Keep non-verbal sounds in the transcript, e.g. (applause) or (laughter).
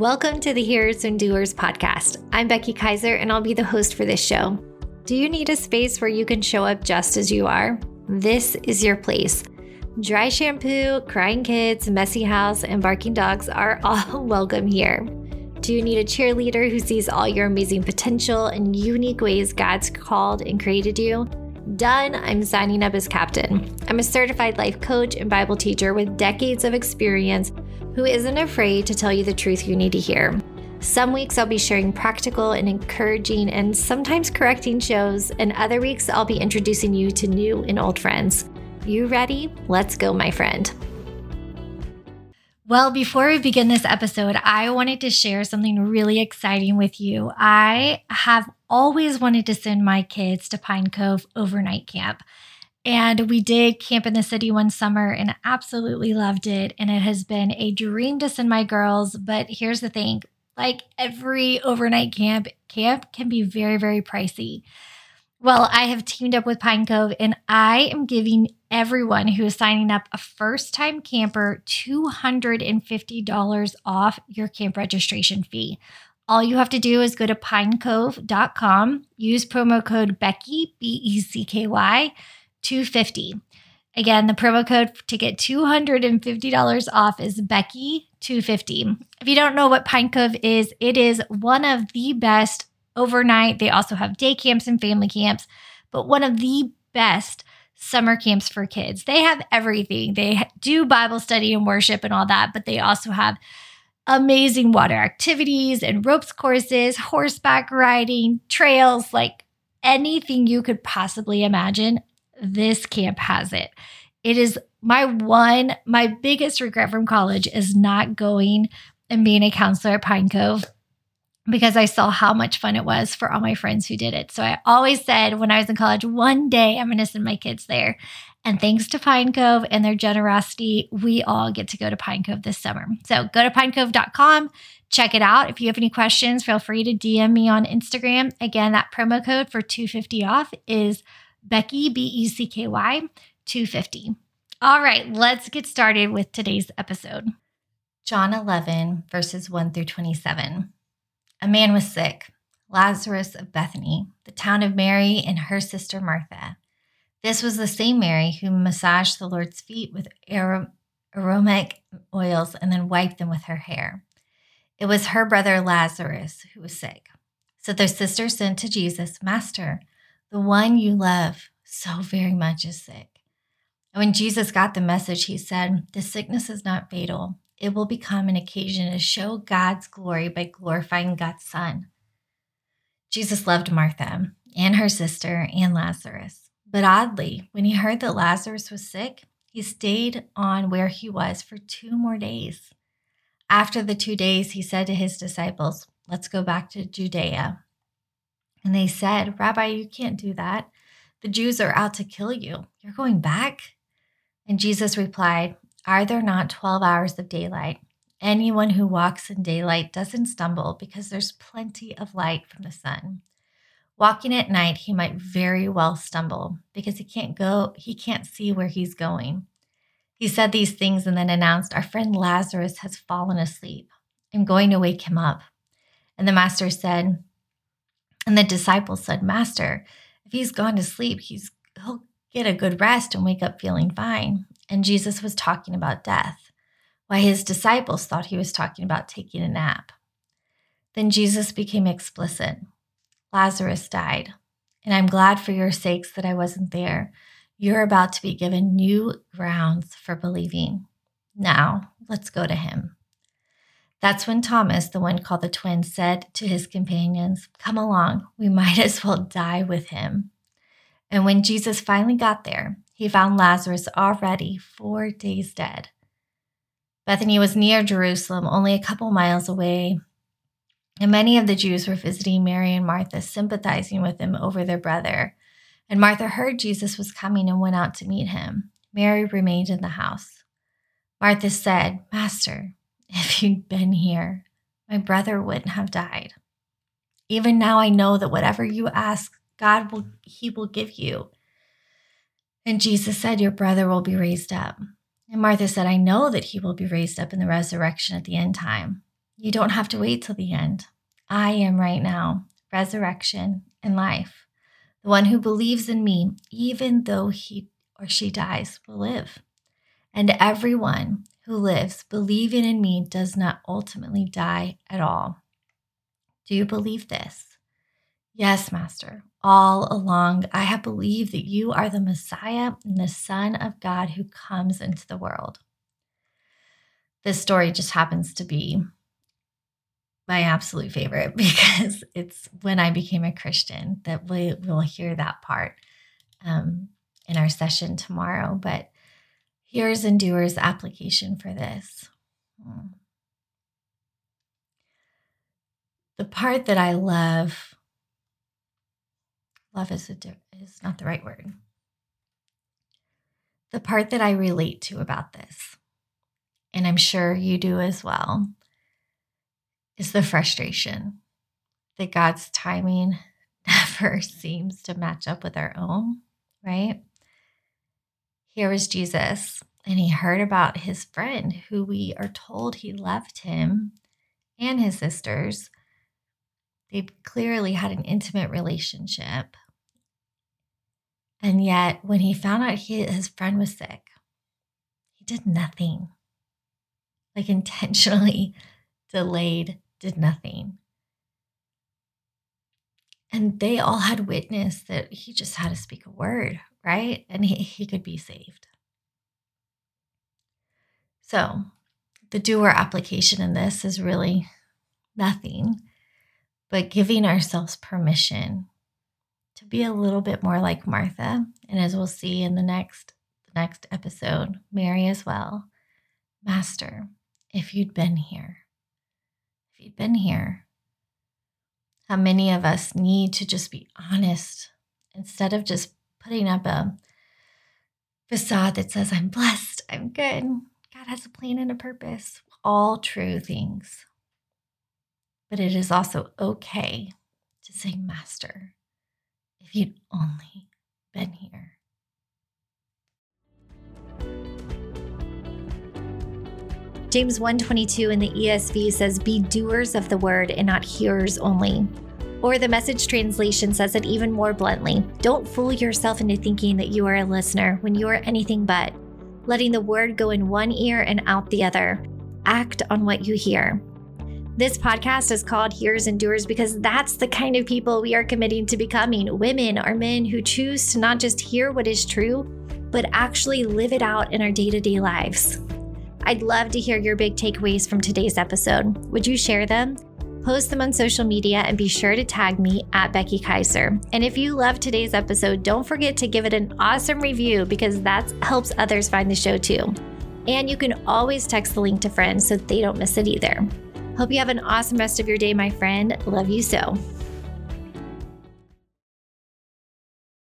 Welcome to the Hearers and Doers podcast. I'm Becky Kiser, and I'll be the host for this show. Do you need a space where you can show up just as you are? This is your place. Dry shampoo, crying kids, messy house, and barking dogs are (laughs) all welcome here. Do you need a cheerleader who sees all your amazing potential and unique ways God's called and created you? Done, I'm signing up as captain. I'm a certified life coach and Bible teacher with decades of experience who isn't afraid to tell you the truth you need to hear. Some weeks I'll be sharing practical and encouraging and sometimes correcting shows, and other weeks I'll be introducing you to new and old friends. You ready? Let's go, my friend. Well, before we begin this episode, I wanted to share something really exciting with you. I have always wanted to send my kids to Pine Cove overnight camp. And we did camp in the city one summer and absolutely loved it. And it has been a dream to send my girls. But here's the thing like every overnight camp, camp can be very, very pricey. Well, I have teamed up with Pine Cove and I am giving everyone who is signing up a first time camper $250 off your camp registration fee. All you have to do is go to pinecove.com, use promo code Becky, B E C K Y, 250. Again, the promo code to get $250 off is Becky250. If you don't know what Pine Cove is, it is one of the best overnight. They also have day camps and family camps, but one of the best summer camps for kids. They have everything. They do Bible study and worship and all that, but they also have amazing water activities and ropes courses, horseback riding, trails, like anything you could possibly imagine. This camp has it. It is my one, my biggest regret from college is not going and being a counselor at Pine Cove because I saw how much fun it was for all my friends who did it. So I always said when I was in college, one day I'm going to send my kids there. And thanks to Pine Cove and their generosity, we all get to go to Pine Cove this summer. So go to pinecove.com, check it out. If you have any questions, feel free to DM me on Instagram. Again, that promo code for 250 off is Becky, B E C K Y, 250. All right, let's get started with today's episode. John 11, verses 1 through 27. A man was sick, Lazarus of Bethany, the town of Mary and her sister Martha. This was the same Mary who massaged the Lord's feet with aromatic oils and then wiped them with her hair. It was her brother Lazarus who was sick. So their sister sent to Jesus, Master, the one you love so very much is sick. And when Jesus got the message, he said, The sickness is not fatal it will become an occasion to show God's glory by glorifying God's Son. Jesus loved Martha and her sister and Lazarus. But oddly, when he heard that Lazarus was sick, he stayed on where he was for two more days. After the two days, he said to his disciples, Let's go back to Judea. And they said, Rabbi, you can't do that. The Jews are out to kill you. You're going back? And Jesus replied, are there not 12 hours of daylight? Anyone who walks in daylight doesn't stumble because there's plenty of light from the sun. Walking at night, he might very well stumble because he can't go, he can't see where he's going. He said these things and then announced, Our friend Lazarus has fallen asleep. I'm going to wake him up. And the master said, and the disciples said, Master, if he's gone to sleep, he's he'll get a good rest and wake up feeling fine and Jesus was talking about death, while his disciples thought he was talking about taking a nap. Then Jesus became explicit Lazarus died, and I'm glad for your sakes that I wasn't there. You're about to be given new grounds for believing. Now, let's go to him. That's when Thomas, the one called the twin, said to his companions, Come along, we might as well die with him. And when Jesus finally got there, he found Lazarus already four days dead. Bethany was near Jerusalem, only a couple miles away, and many of the Jews were visiting Mary and Martha, sympathizing with them over their brother. And Martha heard Jesus was coming and went out to meet him. Mary remained in the house. Martha said, Master, if you'd been here, my brother wouldn't have died. Even now I know that whatever you ask, God will he will give you. And Jesus said, Your brother will be raised up. And Martha said, I know that he will be raised up in the resurrection at the end time. You don't have to wait till the end. I am right now, resurrection and life. The one who believes in me, even though he or she dies, will live. And everyone who lives believing in me does not ultimately die at all. Do you believe this? Yes, Master. All along, I have believed that you are the Messiah and the Son of God who comes into the world. This story just happens to be my absolute favorite (laughs) because it's when I became a Christian that we will hear that part um, in our session tomorrow. But here's Endur's application for this. Hmm. The part that I love, love is, a, is not the right word. The part that I relate to about this, and I'm sure you do as well, is the frustration that God's timing (laughs) never seems to match up with our own, right? Here was Jesus, and he heard about his friend who we are told he loved him and his sisters. They clearly had an intimate relationship. And yet, when he found out he, his friend was sick, he did nothing. Like intentionally (laughs) delayed did nothing. And they all had witnessed that he just had to speak a word, right? And he, he could be saved. So, the doer application in this is really nothing but giving ourselves permission to be a little bit more like Martha. And as we'll see in the next the next episode, Mary as well. Master, if you'd been here, if you'd been here. How many of us need to just be honest instead of just putting up a facade that says, I'm blessed, I'm good, God has a plan and a purpose. All true things. But it is also okay to say, Master, if you'd only been here. James 122 in the ESV says, Be doers of the word and not hearers only. Or the message translation says it even more bluntly Don't fool yourself into thinking that you are a listener when you are anything but, letting the word go in one ear and out the other. Act on what you hear. This podcast is called Hearers and Doers because that's the kind of people we are committing to becoming women or men who choose to not just hear what is true, but actually live it out in our day to day lives. I'd love to hear your big takeaways from today's episode. Would you share them? Post them on social media and be sure to tag me at Becky Kiser. And if you love today's episode, don't forget to give it an awesome review because that helps others find the show too. And you can always text the link to friends so they don't miss it either. Hope you have an awesome rest of your day, my friend. Love you so.